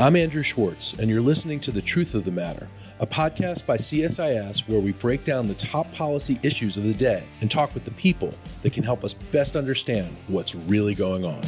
I'm Andrew Schwartz, and you're listening to The Truth of the Matter, a podcast by CSIS where we break down the top policy issues of the day and talk with the people that can help us best understand what's really going on.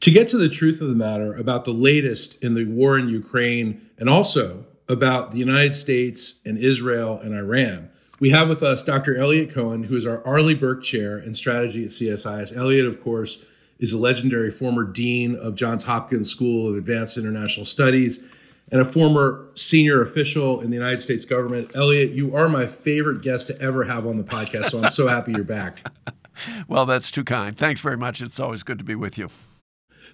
To get to the truth of the matter about the latest in the war in Ukraine and also about the United States and Israel and Iran, we have with us Dr. Eliot Cohen, who is our Arleigh Burke Chair in Strategy at CSIS. Eliot, of course, is a legendary former dean of Johns Hopkins School of Advanced International Studies and a former senior official in the United States government. Eliot, you are my favorite guest to ever have on the podcast, so I'm so happy you're back. well, that's too kind. Thanks very much. It's always good to be with you.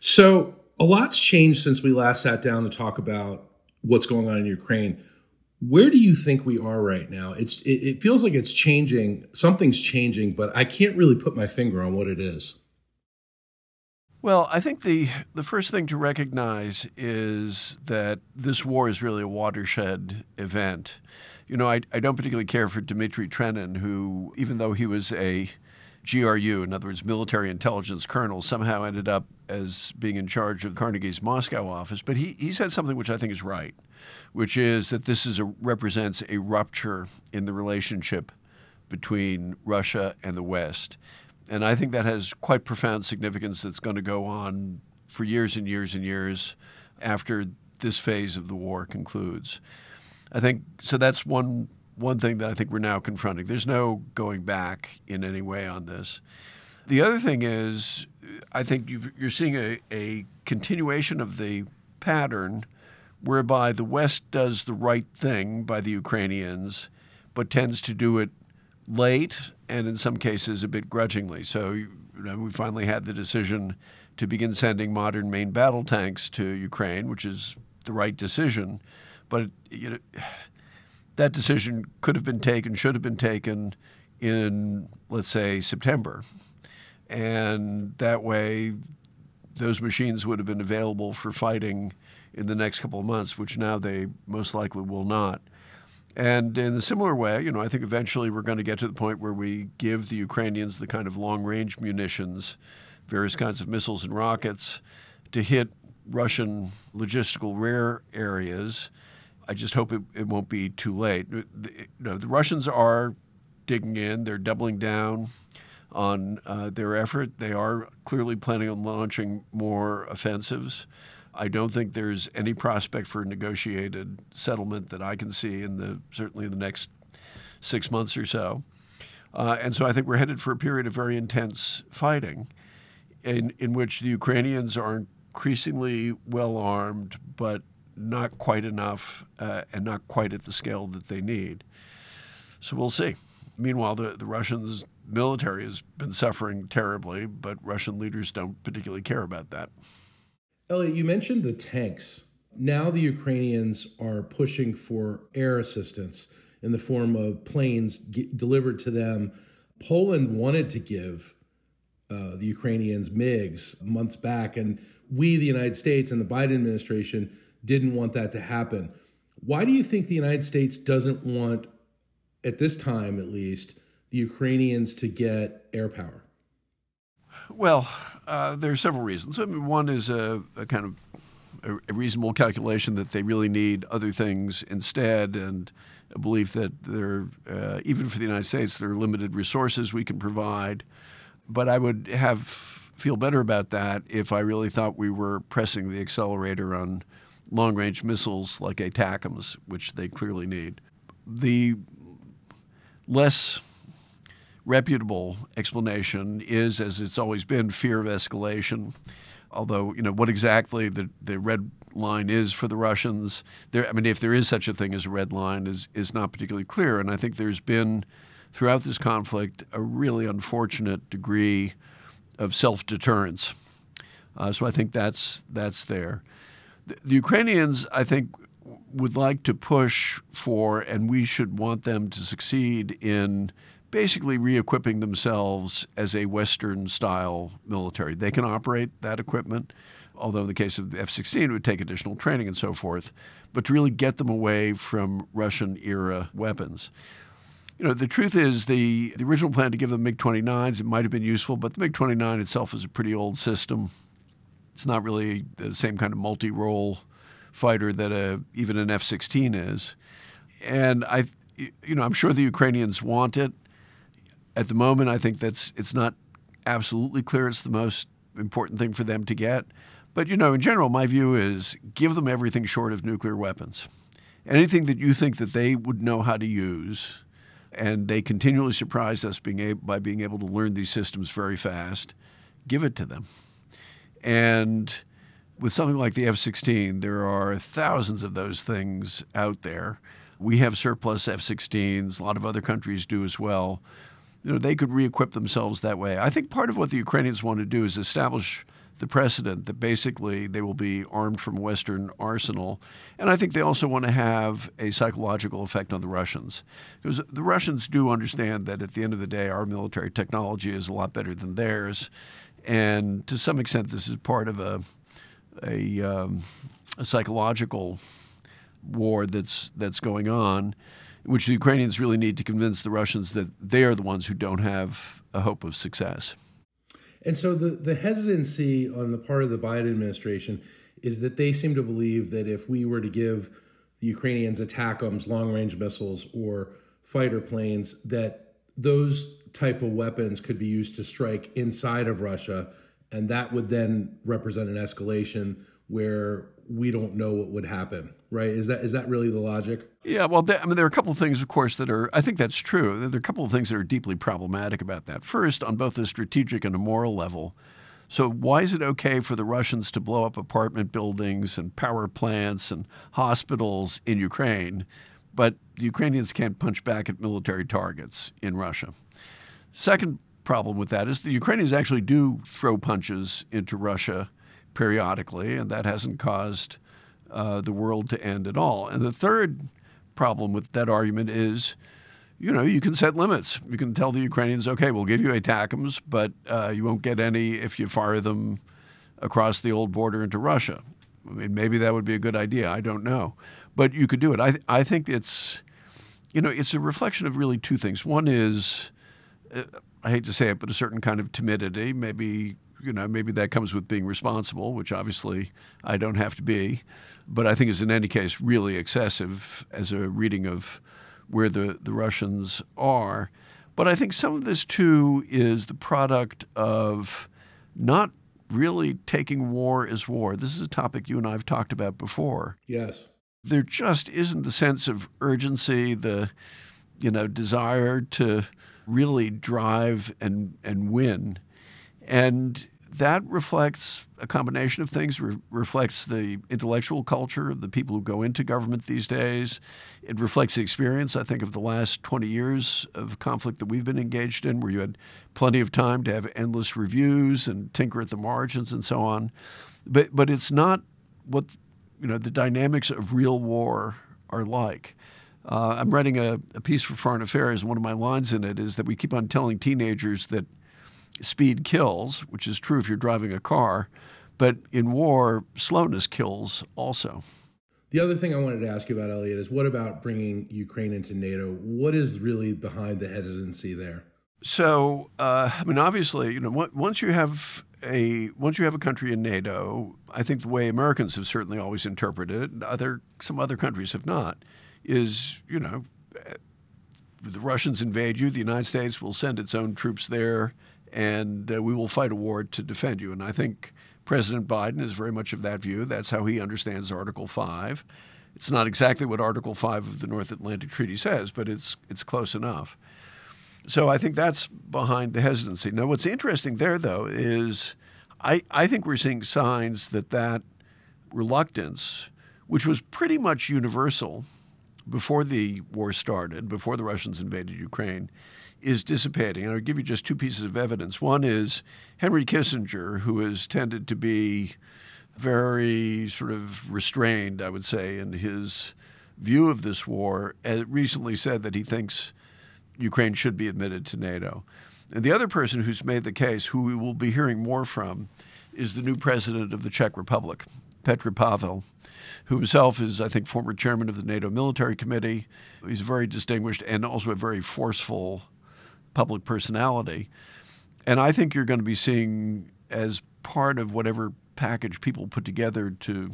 So, a lot's changed since we last sat down to talk about what's going on in Ukraine. Where do you think we are right now? It's it, it feels like it's changing. Something's changing, but I can't really put my finger on what it is. Well, I think the, the first thing to recognize is that this war is really a watershed event. You know, I, I don't particularly care for Dmitry Trenin, who, even though he was a GRU, in other words, military intelligence colonel, somehow ended up as being in charge of Carnegie's Moscow office. But he, he said something which I think is right, which is that this is a, represents a rupture in the relationship between Russia and the West. And I think that has quite profound significance that's going to go on for years and years and years after this phase of the war concludes. I think so that's one one thing that I think we're now confronting. There's no going back in any way on this. The other thing is, I think you are seeing a, a continuation of the pattern whereby the West does the right thing by the Ukrainians, but tends to do it late and in some cases a bit grudgingly. So you know, we finally had the decision to begin sending modern main battle tanks to Ukraine, which is the right decision. But you know, that decision could have been taken, should have been taken in, let's say, September. And that way, those machines would have been available for fighting in the next couple of months, which now they most likely will not. And in a similar way, you know, I think eventually we're going to get to the point where we give the Ukrainians the kind of long range munitions, various kinds of missiles and rockets to hit Russian logistical rare areas. I just hope it, it won't be too late. The, you know, the Russians are digging in, they're doubling down on uh, their effort. They are clearly planning on launching more offensives. I don't think there's any prospect for a negotiated settlement that I can see in the certainly in the next six months or so. Uh, and so I think we're headed for a period of very intense fighting, in in which the Ukrainians are increasingly well armed, but not quite enough, uh, and not quite at the scale that they need. So we'll see. Meanwhile, the, the Russians military has been suffering terribly, but Russian leaders don't particularly care about that. Eliot, you mentioned the tanks. Now the Ukrainians are pushing for air assistance in the form of planes delivered to them. Poland wanted to give uh, the Ukrainians MiGs months back, and we, the United States, and the Biden administration didn't want that to happen. Why do you think the United States doesn't want, at this time at least, the Ukrainians to get air power? Well, uh, there are several reasons. I mean, one is a, a kind of a, reasonable calculation that they really need other things instead, and a belief that there, uh, even for the United States, there are limited resources we can provide. But I would have feel better about that if I really thought we were pressing the accelerator on long-range missiles like ATACMS, which they clearly need. The less reputable explanation is, as it's always been, fear of escalation. Although, you know, what exactly the, the red line is for the Russians, there, I mean, if there is such a thing as a red line, is, is not particularly clear. And I think there's been, throughout this conflict, a really unfortunate degree of self deterrence. Uh, so I think that's, that's there. The, the Ukrainians, I think, would like to push for, and we should want them to succeed in basically re equipping themselves as a Western style military. They can operate that equipment, although in the case of the F 16, it would take additional training and so forth, but to really get them away from Russian era weapons. You know, the truth is the, the original plan to give them MiG 29s, it might have been useful, but the MiG 29 itself is a pretty old system. It's not really the same kind of multi-role fighter that a, even an F-16 is. And I, you know, I'm sure the Ukrainians want it. At the moment, I think that's it's not absolutely clear it's the most important thing for them to get. But you know, in general, my view is give them everything short of nuclear weapons. Anything that you think that they would know how to use, and they continually surprise us being by being able to learn these systems very fast, give it to them. And with something like the F 16, there are thousands of those things out there. We have surplus F 16s, a lot of other countries do as well. You know, they could re equip themselves that way. I think part of what the Ukrainians want to do is establish the precedent that basically they will be armed from Western arsenal. And I think they also want to have a psychological effect on the Russians. Because the Russians do understand that at the end of the day, our military technology is a lot better than theirs. And to some extent, this is part of a, a, um, a psychological war that's, that's going on, which the Ukrainians really need to convince the Russians that they are the ones who don't have a hope of success. And so the, the hesitancy on the part of the Biden administration is that they seem to believe that if we were to give the Ukrainians ATACMS, long range missiles, or fighter planes, that those type of weapons could be used to strike inside of Russia, and that would then represent an escalation where we don't know what would happen, right? Is that is that really the logic? Yeah, well, I mean, there are a couple of things, of course, that are. I think that's true. There are a couple of things that are deeply problematic about that. First, on both a strategic and a moral level. So, why is it okay for the Russians to blow up apartment buildings and power plants and hospitals in Ukraine, but the Ukrainians can't punch back at military targets in Russia? Second problem with that is the Ukrainians actually do throw punches into Russia periodically, and that hasn't caused uh, the world to end at all. And the third problem with that argument is, you know, you can set limits. You can tell the Ukrainians, okay, we'll give you ATACMS, but uh, you won't get any if you fire them across the old border into Russia. I mean, maybe that would be a good idea. I don't know, but you could do it. I th- I think it's, you know, it's a reflection of really two things. One is, uh, I hate to say it, but a certain kind of timidity, maybe you know, maybe that comes with being responsible, which obviously I don't have to be. But I think is in any case really excessive as a reading of where the, the Russians are. But I think some of this too is the product of not really taking war as war. This is a topic you and I have talked about before. Yes. There just isn't the sense of urgency, the you know, desire to really drive and and win. And that reflects a combination of things. Re- reflects the intellectual culture of the people who go into government these days. It reflects the experience, I think, of the last 20 years of conflict that we've been engaged in, where you had plenty of time to have endless reviews and tinker at the margins and so on. But but it's not what you know the dynamics of real war are like. Uh, I'm writing a, a piece for Foreign Affairs. One of my lines in it is that we keep on telling teenagers that speed kills, which is true if you're driving a car, but in war, slowness kills also. The other thing I wanted to ask you about, Eliot, is what about bringing Ukraine into NATO? What is really behind the hesitancy there? So, uh, I mean, obviously, you know, once you have a once you have a country in NATO, I think the way Americans have certainly always interpreted it, and other some other countries have not, is you know, the Russians invade you, the United States will send its own troops there and uh, we will fight a war to defend you. And I think President Biden is very much of that view. That's how he understands Article 5. It's not exactly what Article 5 of the North Atlantic Treaty says, but it's, it's close enough. So I think that's behind the hesitancy. Now, what's interesting there, though, is I, I think we're seeing signs that that reluctance, which was pretty much universal before the war started, before the Russians invaded Ukraine, is dissipating. And I'll give you just two pieces of evidence. One is Henry Kissinger, who has tended to be very sort of restrained, I would say, in his view of this war, recently said that he thinks Ukraine should be admitted to NATO. And the other person who's made the case, who we will be hearing more from, is the new president of the Czech Republic, Petr Pavel, who himself is, I think, former chairman of the NATO Military Committee. He's very distinguished and also a very forceful public personality. And I think you're going to be seeing, as part of whatever package people put together to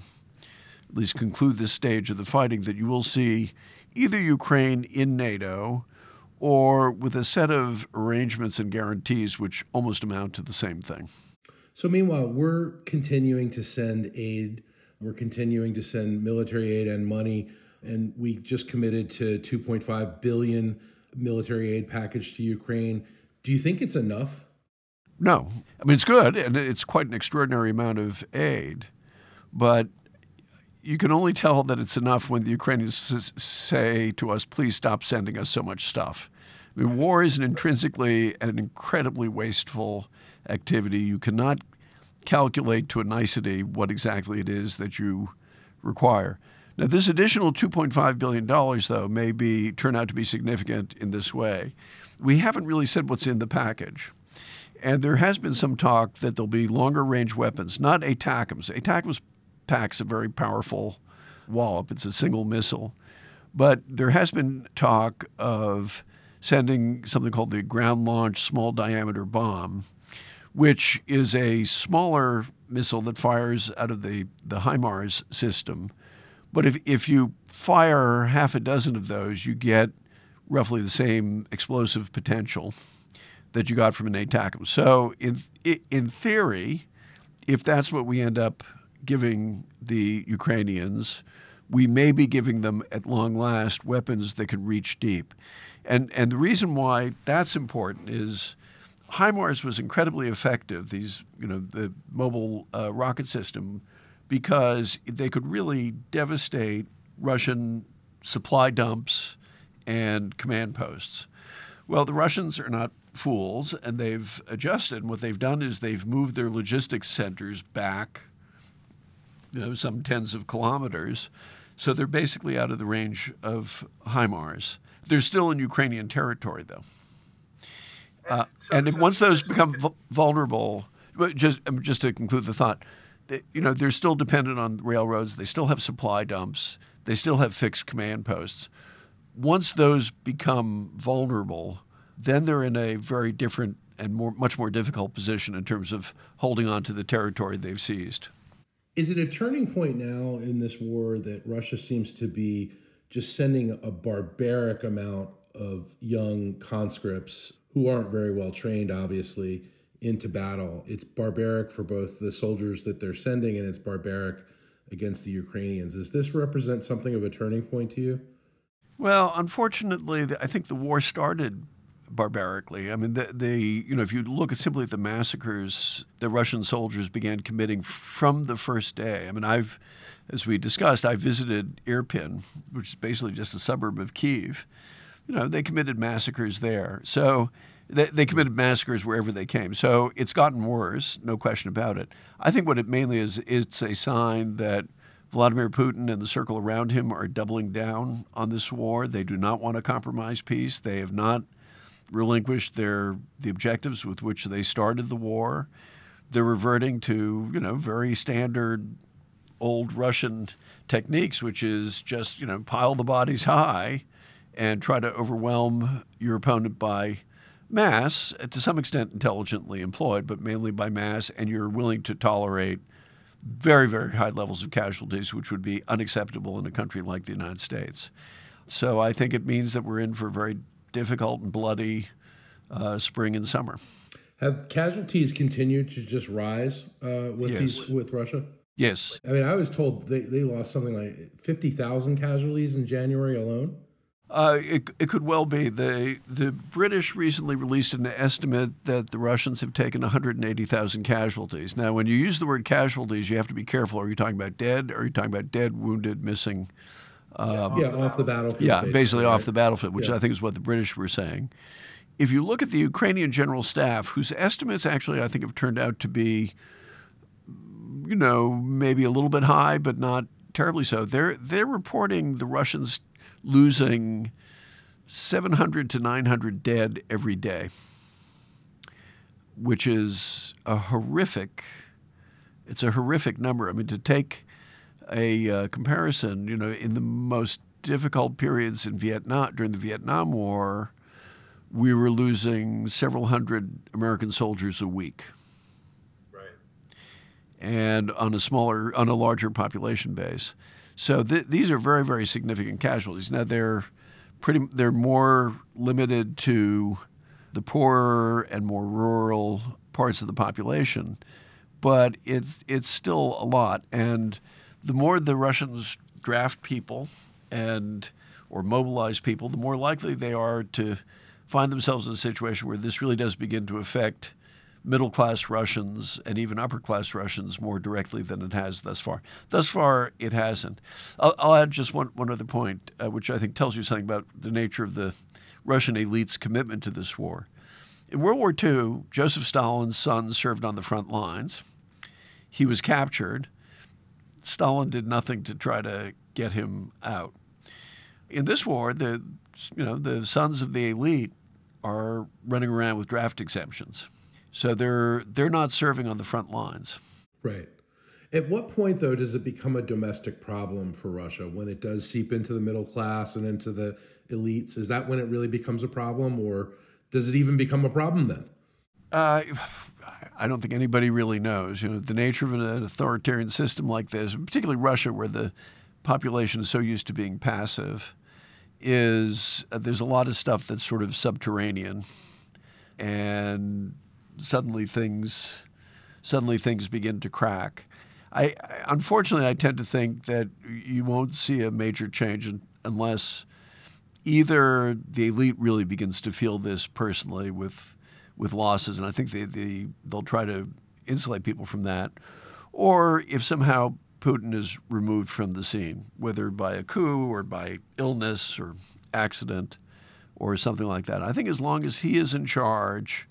at least conclude this stage of the fighting, that you will see either Ukraine in NATO or with a set of arrangements and guarantees which almost amount to the same thing. So, meanwhile, we're continuing to send aid, we're continuing to send military aid and money, and we just committed to 2.5 billion military aid package to Ukraine. Do you think it's enough? No. I mean, it's good, and it's quite an extraordinary amount of aid, but you can only tell that it's enough when the Ukrainians say to us, please stop sending us so much stuff. I mean, war is an intrinsically an incredibly wasteful activity. You cannot calculate to a nicety what exactly it is that you require. Now, this additional $2.5 billion, though, may be, turn out to be significant in this way. We haven't really said what's in the package. And there has been some talk that there'll be longer range weapons, not ATACMS. ATACMS packs a very powerful wallop. It's a single missile. But there has been talk of sending something called the ground launch small diameter bomb, which is a smaller missile that fires out of the, the HIMARS system. But if, if you fire half a dozen of those, you get roughly the same explosive potential that you got from an ATACMS. So, in, in theory, if that's what we end up giving the Ukrainians, we may be giving them at long last weapons that can reach deep. And, and the reason why that's important is HIMARS was incredibly effective, these, you know, the mobile uh, rocket system, because they could really devastate Russian supply dumps and command posts. Well, the Russians are not fools, and they've adjusted. And what they've done is they've moved their logistics centers back you know, some tens of kilometers. So they're basically out of the range of HIMARS. They're still in Ukrainian territory, though. Uh, and if, once those become vulnerable, just um, just to conclude the thought, they, you know they're still dependent on railroads. They still have supply dumps. They still have fixed command posts. Once those become vulnerable, then they're in a very different and more, much more difficult position in terms of holding on to the territory they've seized. Is it a turning point now in this war that Russia seems to be just sending a barbaric amount of young conscripts who aren't very well trained, obviously, into battle? It's barbaric for both the soldiers that they're sending and it's barbaric against the Ukrainians. Does this represent something of a turning point to you? Well, unfortunately, I think the war started barbarically. I mean, the, the, you know if you look simply at the massacres the Russian soldiers began committing from the first day. I mean, I've, as we discussed, I visited Irpin, which is basically just a suburb of Kiev. You know, they committed massacres there. So they, they committed massacres wherever they came. So it's gotten worse, no question about it. I think what it mainly is, it's a sign that. Vladimir Putin and the circle around him are doubling down on this war. They do not want to compromise peace. They have not relinquished their the objectives with which they started the war. They're reverting to you know very standard old Russian techniques, which is just you know pile the bodies high and try to overwhelm your opponent by mass, to some extent intelligently employed, but mainly by mass, and you're willing to tolerate very, very high levels of casualties, which would be unacceptable in a country like the United States. So I think it means that we're in for a very difficult and bloody uh, spring and summer. Have casualties continued to just rise uh, with yes. these, with Russia? Yes. I mean, I was told they, they lost something like 50,000 casualties in January alone. Uh, it, it could well be. The, the British recently released an estimate that the Russians have taken 180,000 casualties. Now, when you use the word casualties, you have to be careful. Are you talking about dead? Or are you talking about dead, wounded, missing? Um, yeah, off the battlefield. Yeah, basically, basically off the battlefield, which yeah. I think is what the British were saying. If you look at the Ukrainian general staff, whose estimates actually I think have turned out to be, you know, maybe a little bit high, but not terribly so, they're they're reporting the Russians losing 700 to 900 dead every day, which is a horrific. It's a horrific number. I mean, to take a uh, comparison, you know, in the most difficult periods in Vietnam during the Vietnam War, we were losing several hundred American soldiers a week. Right. and on a smaller, on a larger population base. So th- these are very, very significant casualties. Now they're pretty, they're more limited to the poorer and more rural parts of the population, but it's it's still a lot. And the more the Russians draft people and or mobilize people, the more likely they are to find themselves in a situation where this really does begin to affect middle class Russians and even upper class Russians more directly than it has thus far. Thus far, it hasn't. I'll, I'll add just one, one other point, uh, which I think tells you something about the nature of the Russian elite's commitment to this war. In World War II, Joseph Stalin's son served on the front lines. He was captured. Stalin did nothing to try to get him out. In this war, the you know the sons of the elite are running around with draft exemptions. So they're they're not serving on the front lines. Right. At what point though does it become a domestic problem for Russia when it does seep into the middle class and into the elites? Is that when it really becomes a problem or does it even become a problem then? Uh, I don't think anybody really knows. You know, the nature of an authoritarian system like this, particularly Russia, where the population is so used to being passive, is uh, there's a lot of stuff that's sort of subterranean, and suddenly things suddenly things begin to crack. I, unfortunately I tend to think that you won't see a major change unless either the elite really begins to feel this personally with with losses, and I think they, they they'll try to insulate people from that, or if somehow Putin is removed from the scene, whether by a coup or by illness or accident or something like that. I think as long as he is in charge,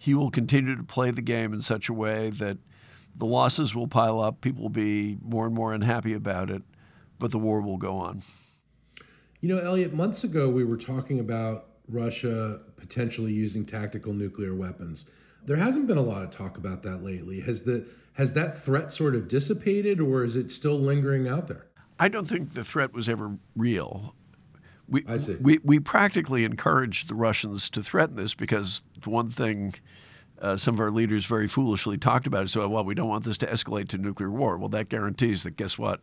he will continue to play the game in such a way that the losses will pile up, people will be more and more unhappy about it, but the war will go on. You know, Eliot, months ago we were talking about Russia potentially using tactical nuclear weapons. There hasn't been a lot of talk about that lately. Has the has that threat sort of dissipated or is it still lingering out there? I don't think the threat was ever real. We, I see. We, we practically encouraged the Russians to threaten this because the one thing uh, some of our leaders very foolishly talked about is, well, we don't want this to escalate to nuclear war. Well, that guarantees that, guess what?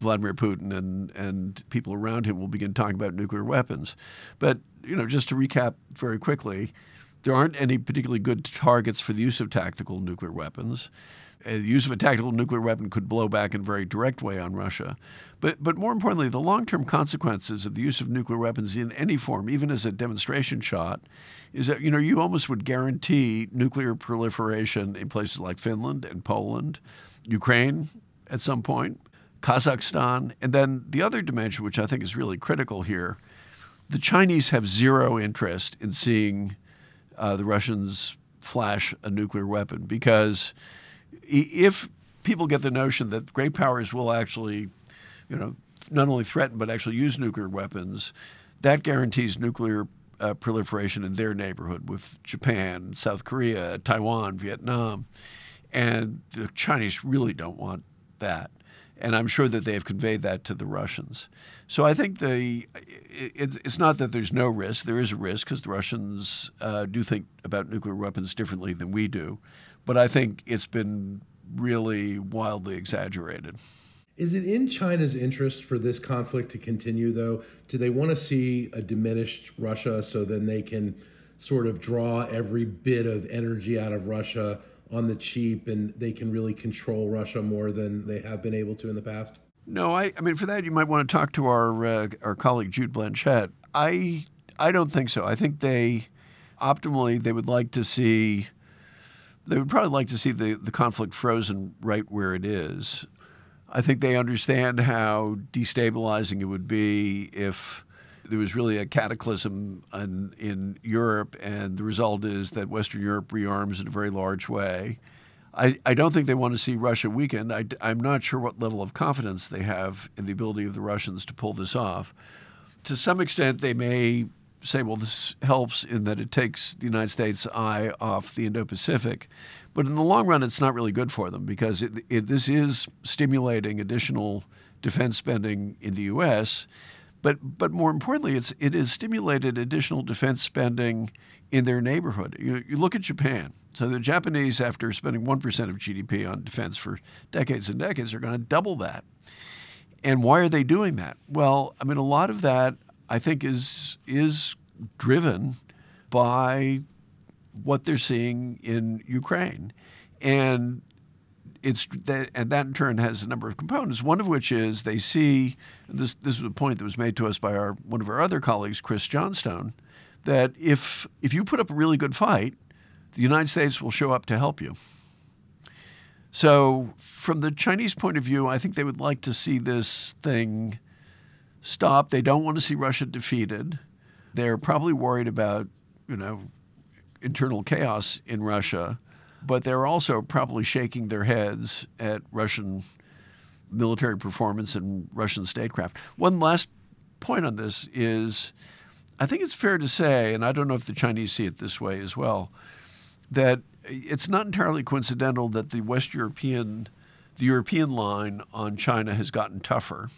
Vladimir Putin and, and people around him will begin talking about nuclear weapons. But, you know, just to recap very quickly, there aren't any particularly good targets for the use of tactical nuclear weapons. Uh, the use of a tactical nuclear weapon could blow back in a very direct way on Russia. But, but more importantly, the long term consequences of the use of nuclear weapons in any form, even as a demonstration shot, is that you know you almost would guarantee nuclear proliferation in places like Finland and Poland, Ukraine at some point, Kazakhstan, and then the other dimension, which I think is really critical here, the Chinese have zero interest in seeing uh, the Russians flash a nuclear weapon because if people get the notion that great powers will actually, you know, not only threaten but actually use nuclear weapons, that guarantees nuclear uh, proliferation in their neighborhood with Japan, South Korea, Taiwan, Vietnam. And the Chinese really don't want that. And I'm sure that they have conveyed that to the Russians. So I think the it's not that there's no risk. There is a risk because the Russians uh, do think about nuclear weapons differently than we do. But I think it's been really wildly exaggerated. Is it in China's interest for this conflict to continue, though? Do they want to see a diminished Russia so then they can sort of draw every bit of energy out of Russia on the cheap and they can really control Russia more than they have been able to in the past? No, I, I mean, for that, you might want to talk to our, uh, our colleague Jude Blanchette. I, I don't think so. I think they, optimally, they would like to see they would probably like to see the, the conflict frozen right where it is. I think they understand how destabilizing it would be if there was really a cataclysm in, in Europe, and the result is that Western Europe rearms in a very large way. I, I don't think they want to see Russia weakened. I, I'm not sure what level of confidence they have in the ability of the Russians to pull this off. To some extent, they may say, well, this helps in that it takes the United States' eye off the Indo Pacific. But in the long run, it's not really good for them because it, it, this is stimulating additional defense spending in the U.S. But but more importantly, it's it has stimulated additional defense spending in their neighborhood. You, you look at Japan. So the Japanese, after spending one percent of GDP on defense for decades and decades, are going to double that. And why are they doing that? Well, I mean, a lot of that I think is is driven by what they're seeing in Ukraine, and it's that, and that in turn has a number of components. One of which is they see this. This was a point that was made to us by our one of our other colleagues, Chris Johnstone, that if if you put up a really good fight, the United States will show up to help you. So, from the Chinese point of view, I think they would like to see this thing stop. They don't want to see Russia defeated. They're probably worried about, you know, internal chaos in Russia, but they're also probably shaking their heads at Russian military performance and Russian statecraft. One last point on this is I think it's fair to say, and I don't know if the Chinese see it this way as well, that it's not entirely coincidental that the West European, the European line on China has gotten tougher,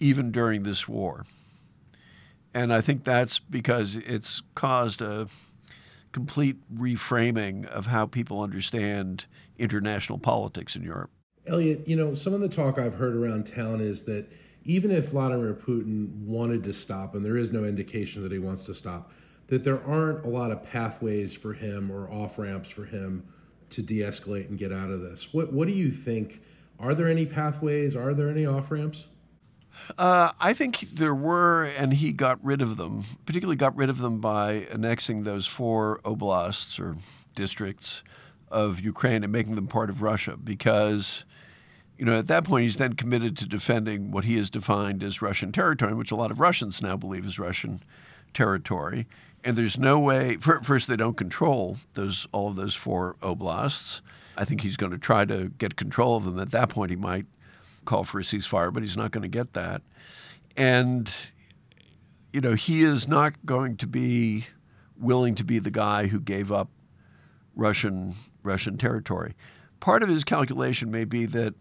even during this war. And I think that's because it's caused a complete reframing of how people understand international politics in Europe. Eliot, you know, some of the talk I've heard around town is that even if Vladimir Putin wanted to stop, and there is no indication that he wants to stop, that there aren't a lot of pathways for him or off ramps for him to de escalate and get out of this. What, what do you think? Are there any pathways? Are there any off ramps? Uh, I think there were, and he got rid of them. Particularly, got rid of them by annexing those four oblasts or districts of Ukraine and making them part of Russia. Because, you know, at that point, he's then committed to defending what he has defined as Russian territory, which a lot of Russians now believe is Russian territory and there's no way. First, they don't control those all of those four oblasts. I think he's going to try to get control of them. At that point, he might call for a ceasefire, but he's not going to get that. And you know, he is not going to be willing to be the guy who gave up Russian Russian territory. Part of his calculation may be that,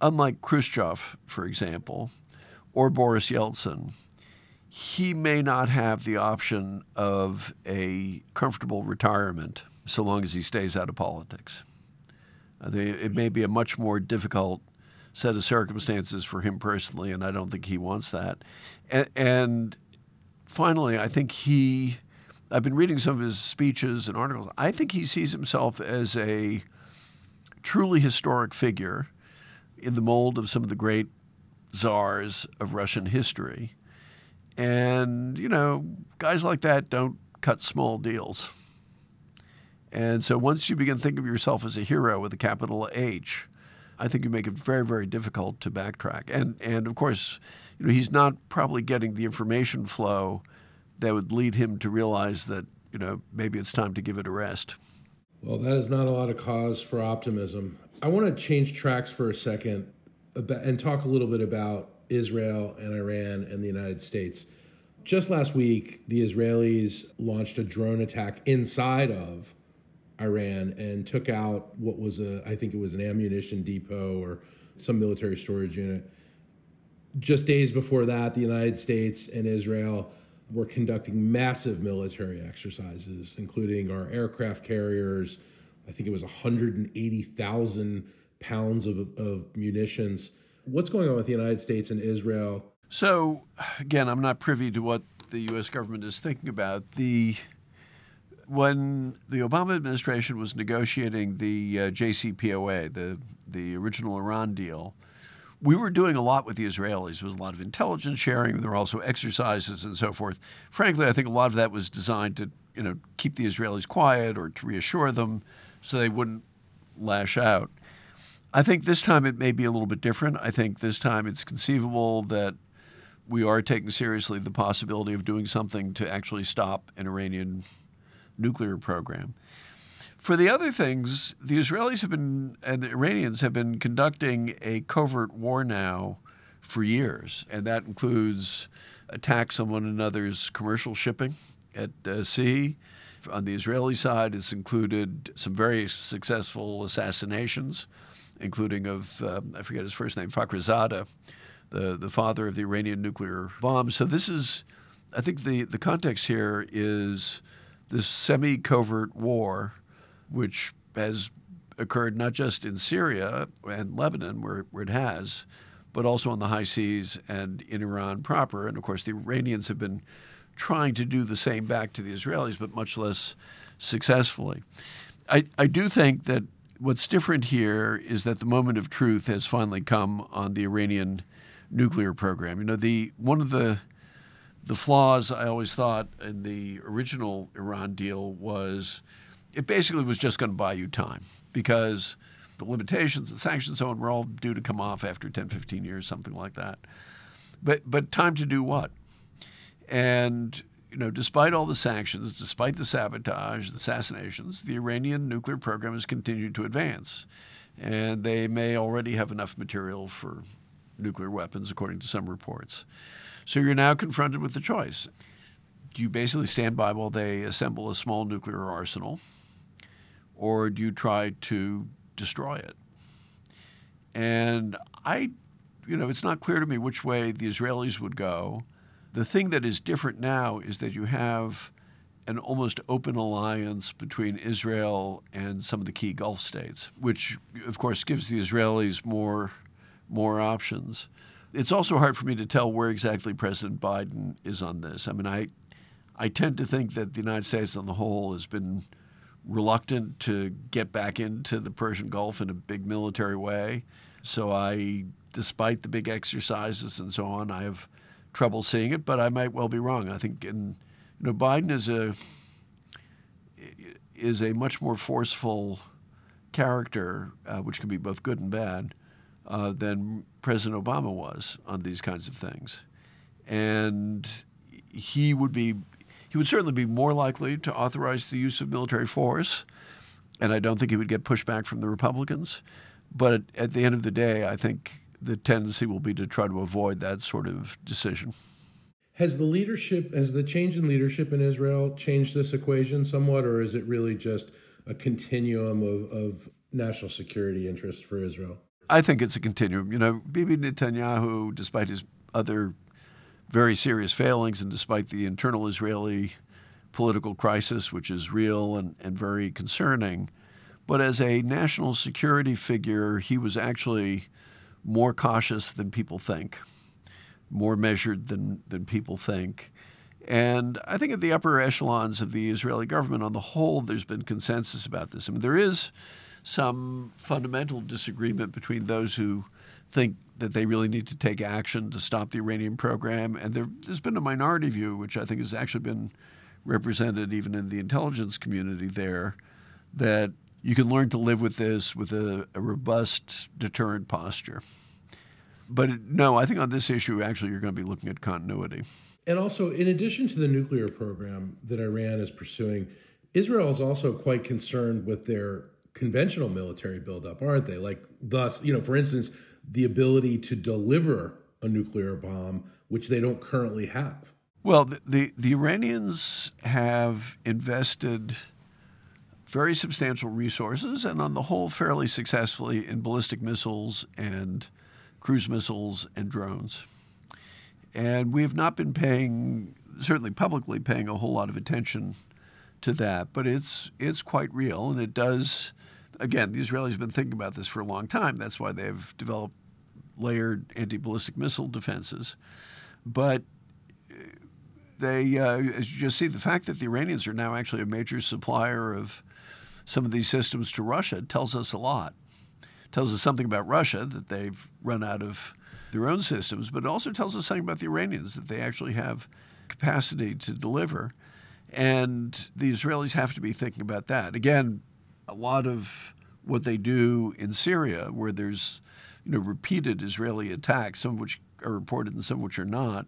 unlike Khrushchev, for example, or Boris Yeltsin, he may not have the option of a comfortable retirement so long as he stays out of politics. Uh, it may be a much more difficult set of circumstances for him personally, and I don't think he wants that. And, and finally, I think he, I've been reading some of his speeches and articles. I think he sees himself as a truly historic figure in the mold of some of the great czars of Russian history and, you know, guys like that don't cut small deals. And so once you begin thinking of yourself as a hero with a capital H, I think you make it very, very difficult to backtrack. And and of course, you know, he's not probably getting the information flow that would lead him to realize that, you know, maybe it's time to give it a rest. Well, that is not a lot of cause for optimism. I want to change tracks for a second and talk a little bit about Israel and Iran and the United States. Just last week, the Israelis launched a drone attack inside of Iran and took out what was a, I think it was an ammunition depot or some military storage unit. Just days before that, the United States and Israel were conducting massive military exercises, including our aircraft carriers. I think it was 180,000 pounds of, of munitions What's going on with the United States and Israel? So, again, I'm not privy to what the U.S. government is thinking about. The when the Obama administration was negotiating the uh, JCPOA, the the original Iran deal, we were doing a lot with the Israelis. There was a lot of intelligence sharing. There were also exercises and so forth. Frankly, I think a lot of that was designed to you know keep the Israelis quiet or to reassure them so they wouldn't lash out. I think this time it may be a little bit different. I think this time it's conceivable that we are taking seriously the possibility of doing something to actually stop an Iranian nuclear program. For the other things, the Israelis have been and the Iranians have been conducting a covert war now for years, and that includes attacks on one another's commercial shipping at uh, sea. On the Israeli side, it's included some very successful assassinations including of, um, I forget his first name, Fakhrizadeh, the, the father of the Iranian nuclear bomb. So this is, I think the, the context here is this semi covert war, which has occurred not just in Syria and Lebanon, where, where it has, but also on the high seas and in Iran proper. And of course, the Iranians have been trying to do the same back to the Israelis, but much less successfully. I, I do think that what's different here is that the moment of truth has finally come on the Iranian nuclear program. You know, the one of the the flaws I always thought in the original Iran deal was it basically was just going to buy you time because the limitations, the sanctions, so on, were all due to come off after 10, 15 years, something like that. But but time to do what? And you know, despite all the sanctions, despite the sabotage, the assassinations, the Iranian nuclear program has continued to advance. And they may already have enough material for nuclear weapons, according to some reports. So you're now confronted with the choice. Do you basically stand by while they assemble a small nuclear arsenal, or do you try to destroy it? And I, you know, it's not clear to me which way the Israelis would go. The thing that is different now is that you have an almost open alliance between Israel and some of the key Gulf states, which of course gives the Israelis more more options. It's also hard for me to tell where exactly President Biden is on this. I mean, I I tend to think that the United States on the whole has been reluctant to get back into the Persian Gulf in a big military way. So I despite the big exercises and so on, I have trouble seeing it, but I might well be wrong. I think in, you know Biden is a is a much more forceful character, uh, which can be both good and bad, uh, than President Obama was on these kinds of things, and he would be he would certainly be more likely to authorize the use of military force, and I don't think he would get pushback from the Republicans. But at, at the end of the day, I think the tendency will be to try to avoid that sort of decision. Has the leadership, has the change in leadership in Israel changed this equation somewhat, or is it really just a continuum of, of national security interests for Israel? I think it's a continuum. You know, Bibi Netanyahu, despite his other very serious failings and despite the internal Israeli political crisis, which is real and, and very concerning, but as a national security figure, he was actually more cautious than people think, more measured than, than people think. And I think at the upper echelons of the Israeli government, on the whole, there's been consensus about this. I mean, there is some fundamental disagreement between those who think that they really need to take action to stop the Iranian program, and there, has been a minority view, which I think has actually been represented even in the intelligence community there, that you can learn to live with this with a, a robust deterrent posture. But no, I think on this issue, actually, you're going to be looking at continuity. And also, in addition to the nuclear program that Iran is pursuing, Israel is also quite concerned with their conventional military buildup, aren't they? Like, thus, you know, for instance, the ability to deliver a nuclear bomb, which they don't currently have. Well, the, the, the Iranians have invested very substantial resources and, on the whole, fairly successfully in ballistic missiles and cruise missiles and drones. And we have not been paying, certainly publicly, paying a whole lot of attention to that, but it's it's quite real, and it does. Again, the Israelis have been thinking about this for a long time. That's why they've developed layered anti-ballistic missile defenses. But they, uh, as you just see, the fact that the Iranians are now actually a major supplier of some of these systems to Russia tells us a lot. It tells us something about Russia that they've run out of their own systems, but it also tells us something about the Iranians that they actually have capacity to deliver. And the Israelis have to be thinking about that. Again, a lot of what they do in Syria, where there's you know repeated Israeli attacks, some of which are reported and some of which are not,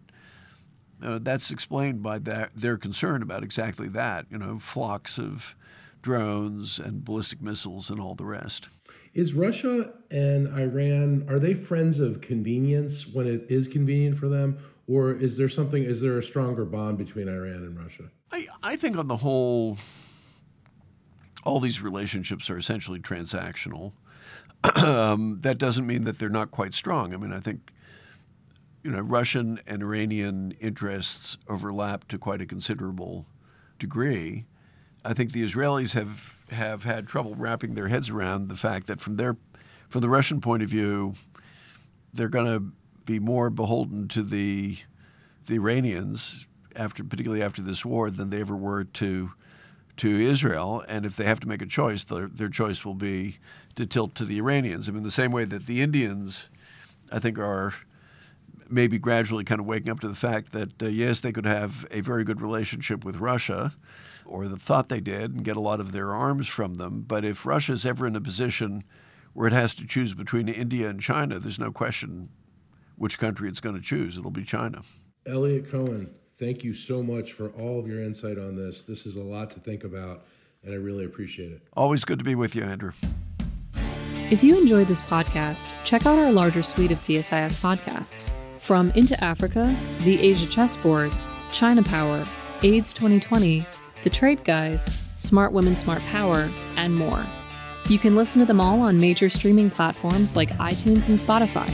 uh, that's explained by that, their concern about exactly that. You know, flocks of drones and ballistic missiles and all the rest. Is Russia and Iran are they friends of convenience when it is convenient for them or is there something is there a stronger bond between Iran and Russia? I, I think on the whole all these relationships are essentially transactional. um, that doesn't mean that they're not quite strong. I mean, I think you know, Russian and Iranian interests overlap to quite a considerable degree. I think the Israelis have have had trouble wrapping their heads around the fact that from their from the Russian point of view, they're going to be more beholden to the the Iranians after particularly after this war than they ever were to to Israel. And if they have to make a choice, their, their choice will be to tilt to the Iranians. I mean, the same way that the Indians, I think, are maybe gradually kind of waking up to the fact that uh, yes, they could have a very good relationship with Russia, or the thought they did, and get a lot of their arms from them. But if Russia is ever in a position where it has to choose between India and China, there's no question which country it's going to choose. It'll be China. Eliot Cohen, thank you so much for all of your insight on this. This is a lot to think about, and I really appreciate it. Always good to be with you, Andrew. If you enjoyed this podcast, check out our larger suite of CSIS podcasts. From Into Africa, The Asia Chessboard, China Power, AIDS 2020, The Trade Guys, Smart Women, Smart Power, and more. You can listen to them all on major streaming platforms like iTunes and Spotify.